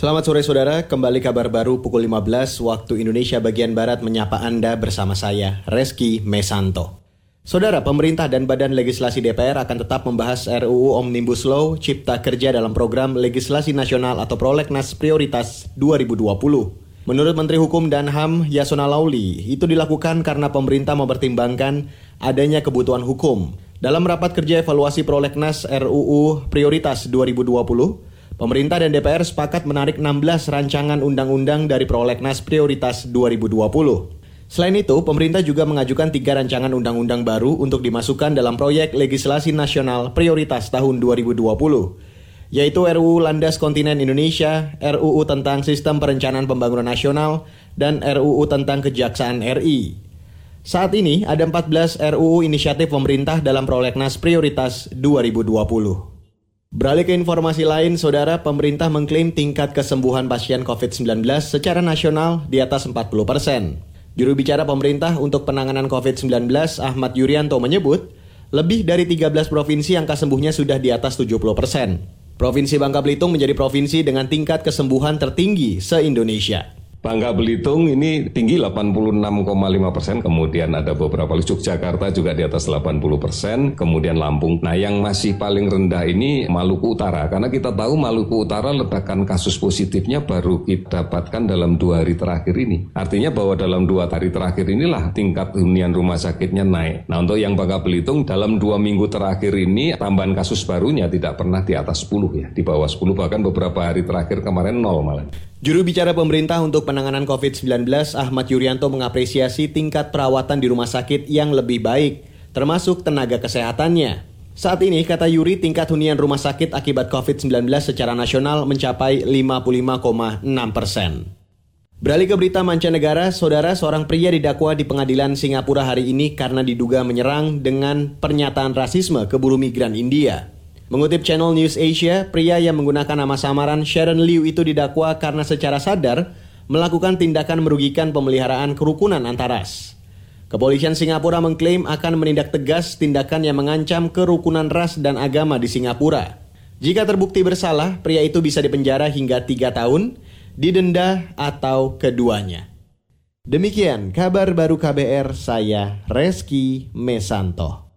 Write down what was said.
Selamat sore saudara, kembali kabar baru pukul 15 waktu Indonesia bagian Barat menyapa Anda bersama saya, Reski Mesanto. Saudara, pemerintah dan Badan Legislasi DPR akan tetap membahas RUU Omnibus Law Cipta Kerja dalam program Legislasi Nasional atau Prolegnas Prioritas 2020. Menurut Menteri Hukum dan HAM Yasona Lauli, itu dilakukan karena pemerintah mempertimbangkan adanya kebutuhan hukum. Dalam rapat kerja evaluasi Prolegnas RUU Prioritas 2020, Pemerintah dan DPR sepakat menarik 16 rancangan undang-undang dari prolegnas prioritas 2020. Selain itu, pemerintah juga mengajukan tiga rancangan undang-undang baru untuk dimasukkan dalam proyek legislasi nasional prioritas tahun 2020, yaitu RUU Landas Kontinen Indonesia, RUU tentang Sistem Perencanaan Pembangunan Nasional, dan RUU tentang Kejaksaan RI. Saat ini ada 14 RUU inisiatif pemerintah dalam prolegnas prioritas 2020. Beralih ke informasi lain, saudara, pemerintah mengklaim tingkat kesembuhan pasien COVID-19 secara nasional di atas 40 persen. Juru bicara pemerintah untuk penanganan COVID-19, Ahmad Yuryanto menyebut, lebih dari 13 provinsi angka sembuhnya sudah di atas 70 persen. Provinsi Bangka Belitung menjadi provinsi dengan tingkat kesembuhan tertinggi se-Indonesia. Bangka Belitung ini tinggi 86,5 persen, kemudian ada beberapa Yogyakarta juga di atas 80 persen, kemudian Lampung. Nah yang masih paling rendah ini Maluku Utara, karena kita tahu Maluku Utara ledakan kasus positifnya baru kita dapatkan dalam dua hari terakhir ini. Artinya bahwa dalam dua hari terakhir inilah tingkat hunian rumah sakitnya naik. Nah untuk yang Bangka Belitung dalam dua minggu terakhir ini tambahan kasus barunya tidak pernah di atas 10 ya, di bawah 10 bahkan beberapa hari terakhir kemarin nol malah. Juru bicara pemerintah untuk penanganan COVID-19 Ahmad Yuryanto mengapresiasi tingkat perawatan di rumah sakit yang lebih baik, termasuk tenaga kesehatannya. Saat ini, kata Yuri, tingkat hunian rumah sakit akibat COVID-19 secara nasional mencapai 55,6 persen. Beralih ke berita mancanegara, saudara seorang pria didakwa di pengadilan Singapura hari ini karena diduga menyerang dengan pernyataan rasisme ke buruh migran India. Mengutip channel News Asia, pria yang menggunakan nama samaran Sharon Liu itu didakwa karena secara sadar melakukan tindakan merugikan pemeliharaan kerukunan antaras. Kepolisian Singapura mengklaim akan menindak tegas tindakan yang mengancam kerukunan ras dan agama di Singapura. Jika terbukti bersalah, pria itu bisa dipenjara hingga tiga tahun, didenda atau keduanya. Demikian kabar baru KBR saya Reski Mesanto.